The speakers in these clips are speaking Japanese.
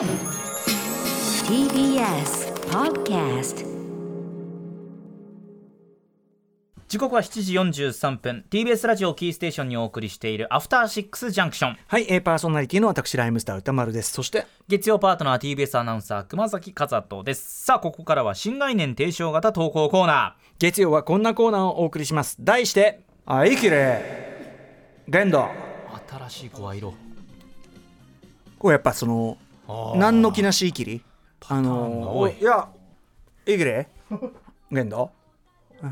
TBS Podcast 時刻は7時43分。TBS ラジオキーステーションにお送りしているアフターシックスジャンクションはい、えーパーソナリティの私ライムスター歌丸です。そして月曜パートナー TBS アナウンサー熊崎和人です。さあここからは新概念提唱型投稿コーナ月曜はこんなコーナーをお送りします。題してあいきれ。限度ー新しい声色。これやっぱその何の気なしいきり？あの多い。いやいきれ限度？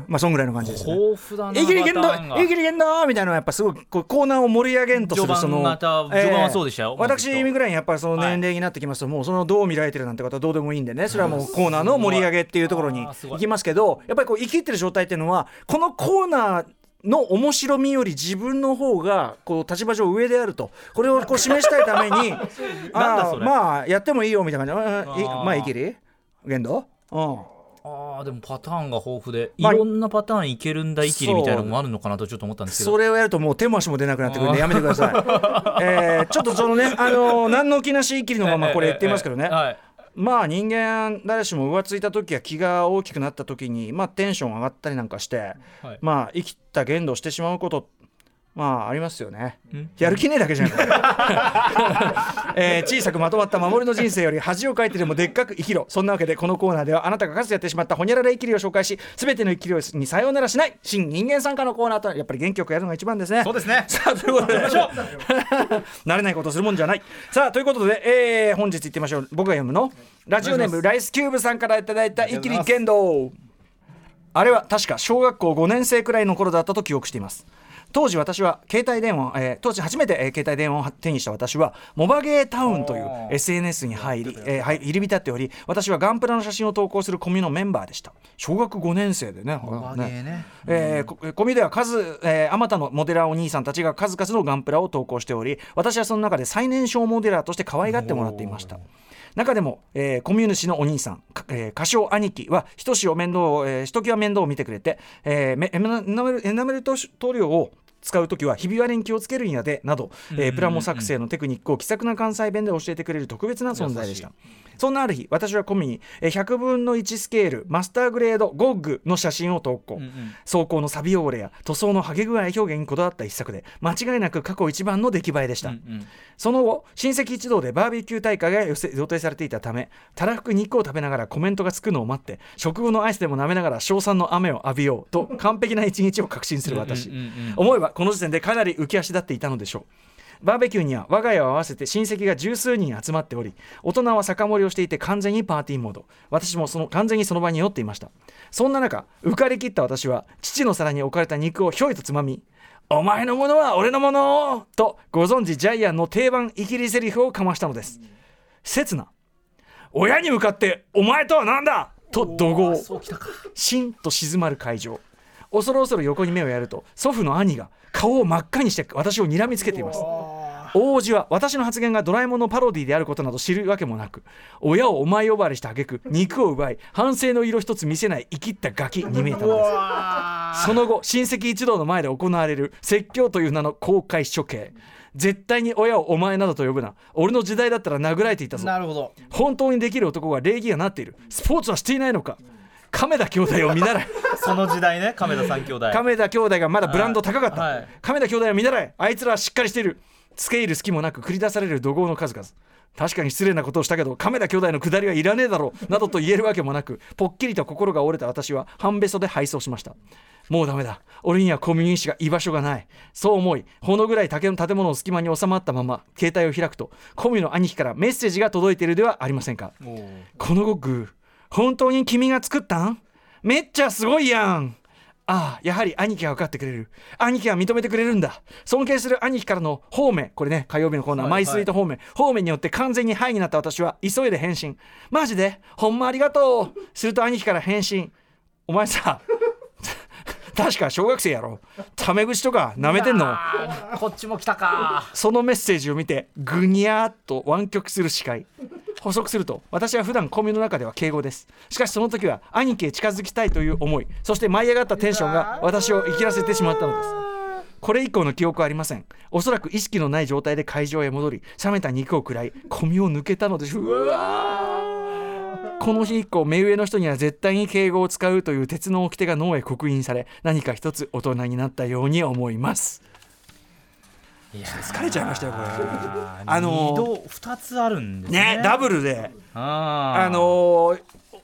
まあそんぐらいの感じですね。豊富だないきり限度パターンが。いきり限度？みたいなやっぱすごいコーナーを盛り上げんとするその序盤はそうでしたよ私ぐらいにやっぱりその年齢になってきますと、もうそのどう見られてるなんて方はどうでもいいんでね。それはもうコーナーの盛り上げっていうところに行きますけどやっぱりこう生きってる状態っていうのはこのコーナーの面白みより自分の方がこう立場上上であると。これをこう示したいために なんだあーそれまあやってもいいよみたいな感じ。でまあいきり？限度うん。あーでもパターンが豊富でいまあろんなパターンいけるんだいきりみたいなのもあるのかなとちょっと思ったんですけど。それをやるともう手も足も出なくなってくるんでやめてください。えーちょっとそのね、あのー何の気なしいきりのままこれ言っていますけどね、ええええはいまあ人間誰しも浮ついた時や気が大きくなった時に、まあ、テンション上がったりなんかして、はい。まあ生きた限度してしまうことまあありますよね。ん。やる気ねえだけじゃない、えー小さくまとまった守りの人生より恥をかいてでもでっかく生きろ。そんなわけでこのコーナーではあなたがかつてやってしまったほにゃらら生きりを紹介し全ての生きりにさようならしない新人間参加のコーナーとやっぱり元気よくやるのが一番ですね。そうですね。さあということで 慣れないことをするもんじゃない。さあということで、えー本日行ってみましょう。僕が読むのラジオネームライスキューブさんからいただいた「イキリ剣道」あれは確か小学校5年生くらいの頃だったと記憶しています当時私は携帯電話、えー当時初めて、えー携帯電話を手にした私はモバゲータウンという SNS に入り、えーはい入り浸っており私はガンプラの写真を投稿するコミュのメンバーでした。小学5年生でね。バゲーね。えーこコミでは数えーあまたのモデラーお兄さんたちが数々のガンプラを投稿しており私はその中で最年少モデラーとして可愛がってもらっていました中でも、えーコミュ主のお兄さん、えー歌唱兄貴はひとしお面倒を、えーひときわ面倒を見てくれて、えーエナエナメルエナメル塗料を使うときはひび割れに気をつけるんやでなど、えープラモ作成のテクニックを気さくな関西弁で教えてくれる特別な存在でした。そんなある日私はコミにえー100分の1スケールマスターグレードゴッグの写真を投稿、走行の錆汚れや塗装の剥げ具合表現にこだわった一作で間違いなく過去一番の出来栄えでした、その後親戚一同でバーベキュー大会が予定されていたためたらふく肉を食べながらコメントがつくのを待って食後のアイスでも舐めながら称賛の雨を浴びようと完璧な一日を確信する私。思えばこの時点でかなり浮き足立っていたのでしょう。バーベキューには我が家を合わせて親戚が十数人集まっており大人は酒盛りをしていて完全にパーティーモード。私もその完全にその場に酔っていました。そんな中浮かれきった私は父の皿に置かれた肉をひょいとつまみお前のものは俺のもの！とご存知ジャイアンの定番イキリセリフをかましたのです。刹那親に向かって「お前とは何だ!」と怒号。しんと静まる会場恐る恐る横に目をやると祖父の兄が顔を真っ赤にして私を睨みつけています。大叔父は私の発言がドラえもんのパロディであることなど知るわけもなく親をお前呼ばわりした挙句肉を奪い反省の色一つ見せない生きったガキに見えたのです。その後親戚一同の前で行われる説教という名の公開処刑。絶対に親をお前などと呼ぶな。俺の時代だったら殴られていたぞ。なるほど。本当にできる男が礼儀がなっている。スポーツはしていないのか亀田兄弟を見習え その時代ね亀田三兄弟。亀田兄弟がまだブランド高かった、はい。亀田兄弟は見習えあいつらはしっかりしている。付け入る隙もなく繰り出される怒号の数々。確かに失礼なことをしたけど亀田兄弟の下りはいらねえだろう。などと言えるわけもなくぽっきりと心が折れた私は半べそで敗走しました。もうダメだ。俺にはコミュニシが居場所がない。そう思いほのぐらい竹の建物の隙間に収まったまま携帯を開くとコミュの兄貴からメッセージが届いているではありませんか。このゴッグ本当に君が作ったん？めっちゃすごいやん。ああやはり兄貴が分かってくれる。兄貴は認めてくれるんだ。尊敬する兄貴からの方面。これね火曜日のコーナー、はいマイスイート方面。方面によって完全にハイになった私は急いで返信。マジで？ほんまありがとう。すると兄貴から返信。お前さ確か小学生やろ。タメ口とか舐めてんの。こっちも来たか。そのメッセージを見てぐにゃーっと湾曲する視界。補足すると私は普段コミュの中では敬語です。しかしその時は兄貴へ近づきたいという思いそして舞い上がったテンションが私を生きらせてしまったのです。これ以降の記憶はありません。おそらく意識のない状態で会場へ戻り冷めた肉を食らい小身を抜けたのでしょううわーこの日以降目上の人には絶対に敬語を使うという鉄の掟が脳へ刻印され何か一つ大人になったように思います。いや疲れちゃいましたよこれ。ああのー二つあるんですね。ねダブルで。あー。あのー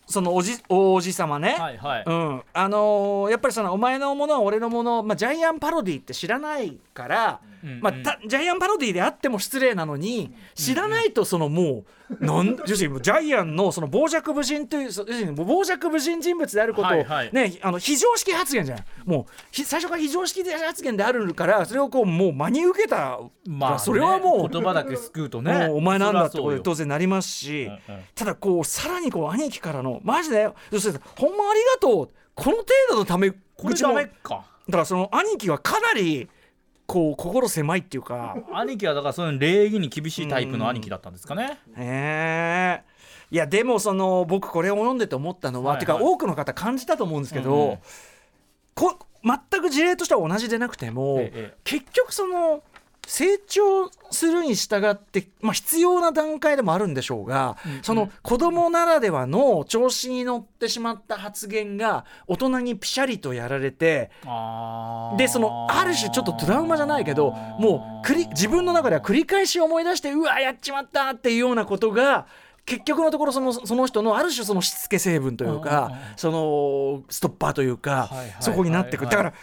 そのおじおじ様ね、はいはい、うん、あのーやっぱりそのお前のものは俺のもの、まあ、ジャイアンパロディって知らないから、うん。まあ、たジャイアンパロディであっても失礼なのに知らないとそのもうなん要するにジャイアンのその傍若無人というそ要するに傍若無人人物であることを、はいはい。ねあの非常識発言じゃん。もうひ最初から非常識発言であるからそれをこうもう真に受けた、まあねそれはもう言葉だけ救うとね。お前なんだってことで当然なりますし、ただこうさらにこう兄貴からのマジで要するにほんまありがとう。この程度のためこれダメか。からその兄貴はかなりこう心狭いっていうか。兄貴はだからそういう礼儀に厳しいタイプの兄貴だったんですかね。へえ。いやでもその僕これを読んでて思ったのは、はいはい。てか多くの方感じたと思うんですけど、うんうん。こ全く事例としては同じでなくても、ええ。結局その成長するに従って、まあ、必要な段階でもあるんでしょうが、その子供ならではの調子に乗ってしまった発言が大人にピシャリとやられてでそのある種ちょっとトラウマじゃないけどもう繰り自分の中では繰り返し思い出してうわやっちまったっていうようなことが結局のところそのその人のある種そのしつけ成分といううんうんかうん。そのストッパーというかそこになってくる。だから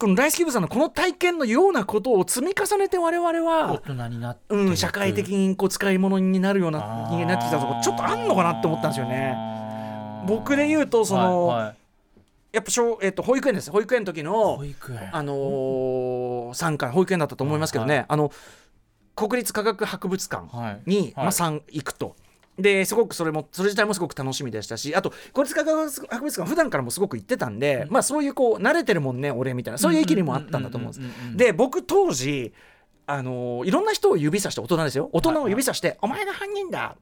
この大好き部さんのこの体験のようなことを積み重ねて我々大は人になってうん、社会的にこう使い物になるような人間になってきたところちょっとあんのかなって思ったんですよね。僕で言うとその、はいはい。やっぱ小、えっと、保育園です。保育園の時の保育園。あのー、参観保育園だったと思いますけどね、はあの国立科学博物館はい。に、まあ、はい参行くと。ですごくそれもそれ自体もすごく楽しみでしたしあと国立科学博物館普段からもすごく行ってたんで、まあそういうこう慣れてるもんね俺みたいなそういう域にもあったんだと思うん。ですうんうんうんうんうんで僕当時あのーいろんな人を指さして大人ですよ大人を指さして「お前が犯人だ!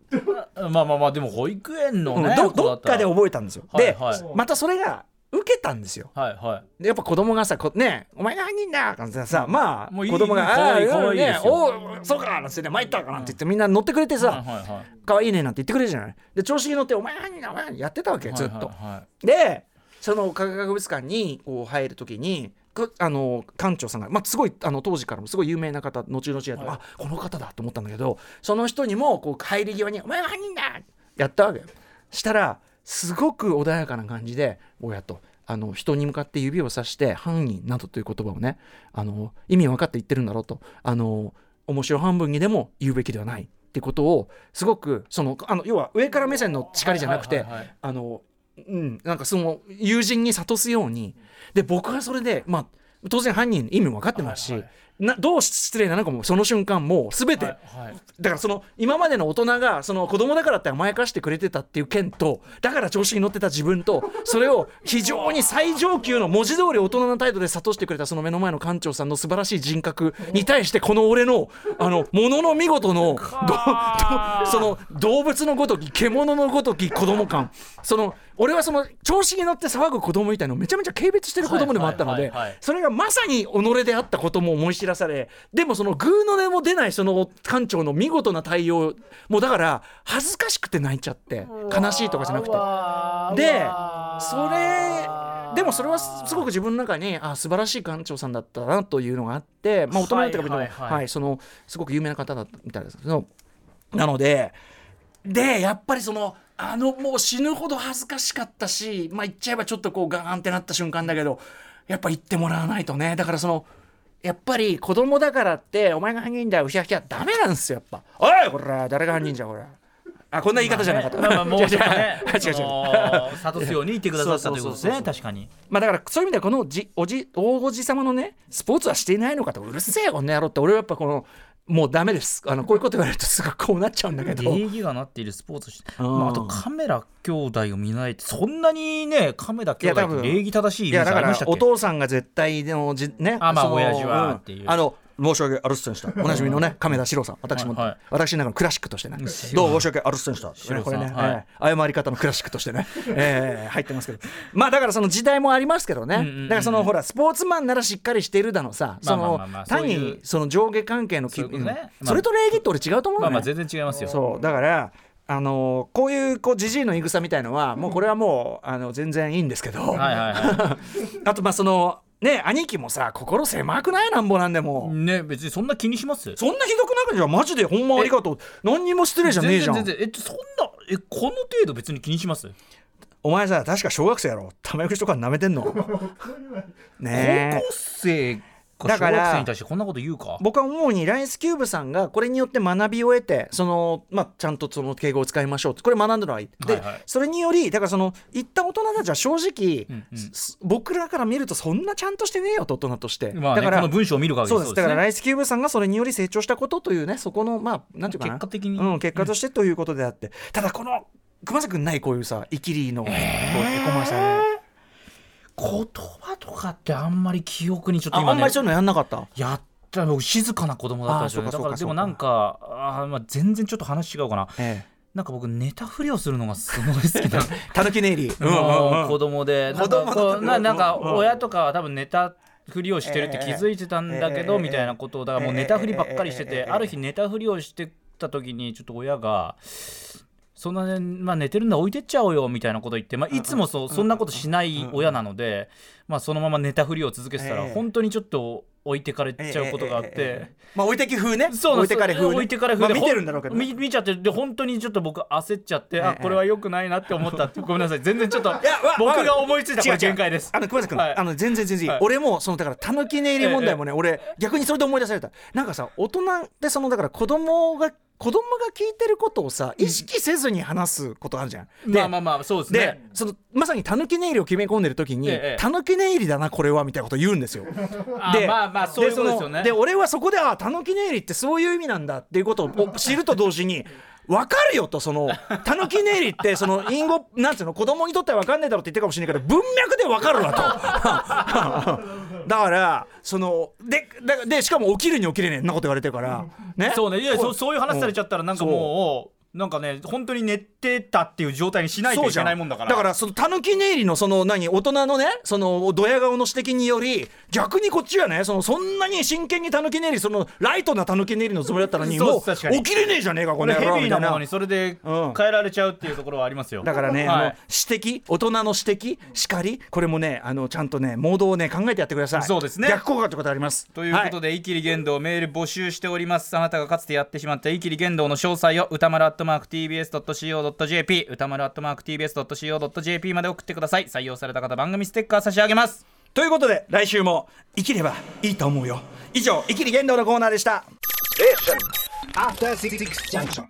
まあまあまあでも保育園のうんね、どどっかで覚えたんですよ。で、はいはい。またそれが受けたんですよ。はいはい。でやっぱ子供がさこねお前が犯人だなんてさまあもういい子供がねおうそうかなんてね参ったかなんて言ってみんな乗ってくれてさ、はいはいはい可愛いねなんて言ってくれるじゃない。で調子に乗ってお前が犯人だお前やってたわけずっと、はいはい。はいでその科学博物館にこう入る時にくあの館長さんが、まあ、すごいあの当時からもすごい有名な方後々やって、あこの方だと思ったんだけどその人にもこう入り際に「お前が犯人だ!」やったわけ。よしたらすごく穏やかな感じで「親と。あの人に向かって指をさして犯人などという言葉をねあの意味分かって言ってるんだろうと。あの面白半分にでも言うべきではないってことをすごくそのあの要は上から目線の叱りじゃなくて、あのうん、なんかその友人に諭すように。で僕はそれでまあ当然犯人の意味も分かってますし、はいはいなどう失礼なのかもその瞬間もう全て、はいはい。だからその今までの大人がその子供だからって甘やかしてくれてたっていう件とだから調子に乗ってた自分とそれを非常に最上級の文字通り大人の態度で諭してくれたその目の前の館長さんの素晴らしい人格に対してこの俺の あのものの見事の その動物のごとき獣のごとき子供感。その俺はその調子に乗って騒ぐ子供みたいのをめちゃめちゃ軽蔑してる子供でもあったのでそれがまさに己であったことも思い知らされでもそのグーの音も出ないその館長の見事な対応もうだから恥ずかしくて泣いちゃって悲しいとかじゃなくて。でそれでもそれはすごく自分の中にあ素晴らしい館長さんだったなというのがあって、まあ、大人になってからも、はいはいはいそのすごく有名な方だったみたいですけどなのででやっぱりそのあのもう死ぬほど恥ずかしかったしまあ言っちゃえばちょっとこうガーンってなった瞬間だけどやっぱ言ってもらわないとね。だからそのやっぱり子供だからってお前が犯人だよ。うひゃひゃダメなんですよやっぱ。おいこれ誰が犯人じゃこれあこんな言い方じゃなかった、まあまあ もうちょっとね違う 違う。諭すように言ってくださったということですね確かに。まあだからそういう意味ではこのじおじ大おじ様のねスポーツはしていないのかと。うるせえこんな野郎って。俺はやっぱこのもうダメです。あのこういうこと言われるとすぐこうなっちゃうんだけど。礼儀がなっているスポーツして、うん。まあ、あとカメラ兄弟を見ない。ってそんなにねカメラ兄弟って礼儀正しいイメージありましたっけ？お父さんが絶対でもじねあまあ親父はっていう。んあの申し訳あるっせんした。おなじみのね亀田史郎さん。私も、はい。はい私の中のクラシックとしてね。どうも申し訳あるっせんした、これね、はい。えー謝り方のクラシックとしてね、えー入ってますけど。まあだからその時代もありますけどね、んうんうんだからそのほらスポーツマンならしっかりしているだのさその単にその上下関係のそういうことね。うんまあそれと礼儀って俺違うと思うね、まあまあ全然違いますよ。そう。だからあのこういうこうジジイの言い草みたいのはもうこれはもうあの全然いいんですけど、はいはいは あとまあそのね兄貴もさ心狭くない？なんぼなんでも、いね別にそんな気にします？そんなひどくなくじゃマジで？ほんまありがとう。何にも失礼じゃねえじゃん。全然全然えそんなえこの程度別に気にします？お前さ確か小学生やろ。タメ口とか舐めてんの。ねえ。高校生だからこんなこと言うか？僕は思うにライスキューブさんがこれによって学びを得てその、まあ、ちゃんとその敬語を使いましょうってこれ学んだのはいい。で、はいはい。それによりだからその言った大人たちは正直、うんうん。す僕らから見るとそんなちゃんとしてねえよと大人として、まあねだからこの文章を見る限りそうですだからねライスキューブさんがそれにより成長したことというねそこのまあなんていうかな。結果的に。うん、結果としてということであって、ただこの熊崎君ないこういうさイキリのこうへこまされ言葉とかってあんまり記憶にちょっとあ今ねあんまりそういうのやんなかった？やった。僕静かな子供だったんですよ。ねだからでもなんかあー、まあ、全然ちょっと話違うかな。えなんか僕ネタ振りをするのがすごい好きな。え たぬきネイリーもう子供で。なんかななんかうん。親とかは多分ネタ振りをしてるって気づいてたんだけどええみたいなことをだからもうネタ振りばっかりしてええてある日ネタ振りをしてた時にちょっと親がそんなね、まあ、寝てるんだ置いてっちゃおうよみたいなこと言って、まあ、いつもそうそんなことしない親なので、まあ、そのままネタ振りを続けてたらええ。本当にちょっと置いてかれちゃうことがあっえええ。ええてえ。まあ置いてき風ね。そう置いてかれ風、ね、置いてかれ風で、まあ、見てるんだろうけどね。見見ちゃってで本当にちょっと僕焦っちゃって、ええ。あこれは良くないなって思ったってごめんなさい。全然ちょっといやわ僕が思いついたこれ限界です。あの熊崎君、はい。あの全然全然いい、はい。俺もそのだからたぬき寝入り問題もね、俺逆にそれで思い出された。なんかさ大人ってそのだから子供が子供が聞いてることをさ意識せずに話すことあるじゃん。でまあまあまあそうですでねそのまさにたぬき寝入りを決め込んでる時にええ「たぬき寝入りだなこれは」みたいなこと言うんですよ。あまあまあそういうことですよねで俺はそこであたぬき寝入りってそういう意味なんだっていうことを知ると同時に分かるよとそのたぬき寝入りってその隠語なんていうの子供にとっては分かんないだろうって言ってるかもしれないけど文脈で分かるわと。だからそのでだでしかも起きるに起きれねえんなこと言われてるから。ね。そうね。いやそうそういう話されちゃったらなんかもうなんかね本当に寝てたっていう状態にしないといけないもんだから。だから。そのたぬき寝入りのその何大人のねそのドヤ顔の指摘により逆にこっちはねそのそんなに真剣にたぬき寝入りそのライトなたぬき寝入りのつもりだったのにもう起きれねえじゃねえかこの野郎みたいな。それでうん。変えられちゃうっていうところはありますよ。だからね、はい。あの指摘大人の指摘叱りこれもねあのちゃんとねモードをね考えてやってください。そうですね。逆効果ってことあります。ということで、イキリ言動メール募集しております。あなたがかつてやってしまったイキリ言動の詳細を歌丸アットマーク TBS.CO.JP 歌丸アットマーク TBS.CO.JP まで送ってください。採用された方番組ステッカー差し上げます。ということで来週も生きればいいと思うよ。以上生きり言動のコーナーでした。After Six Junction.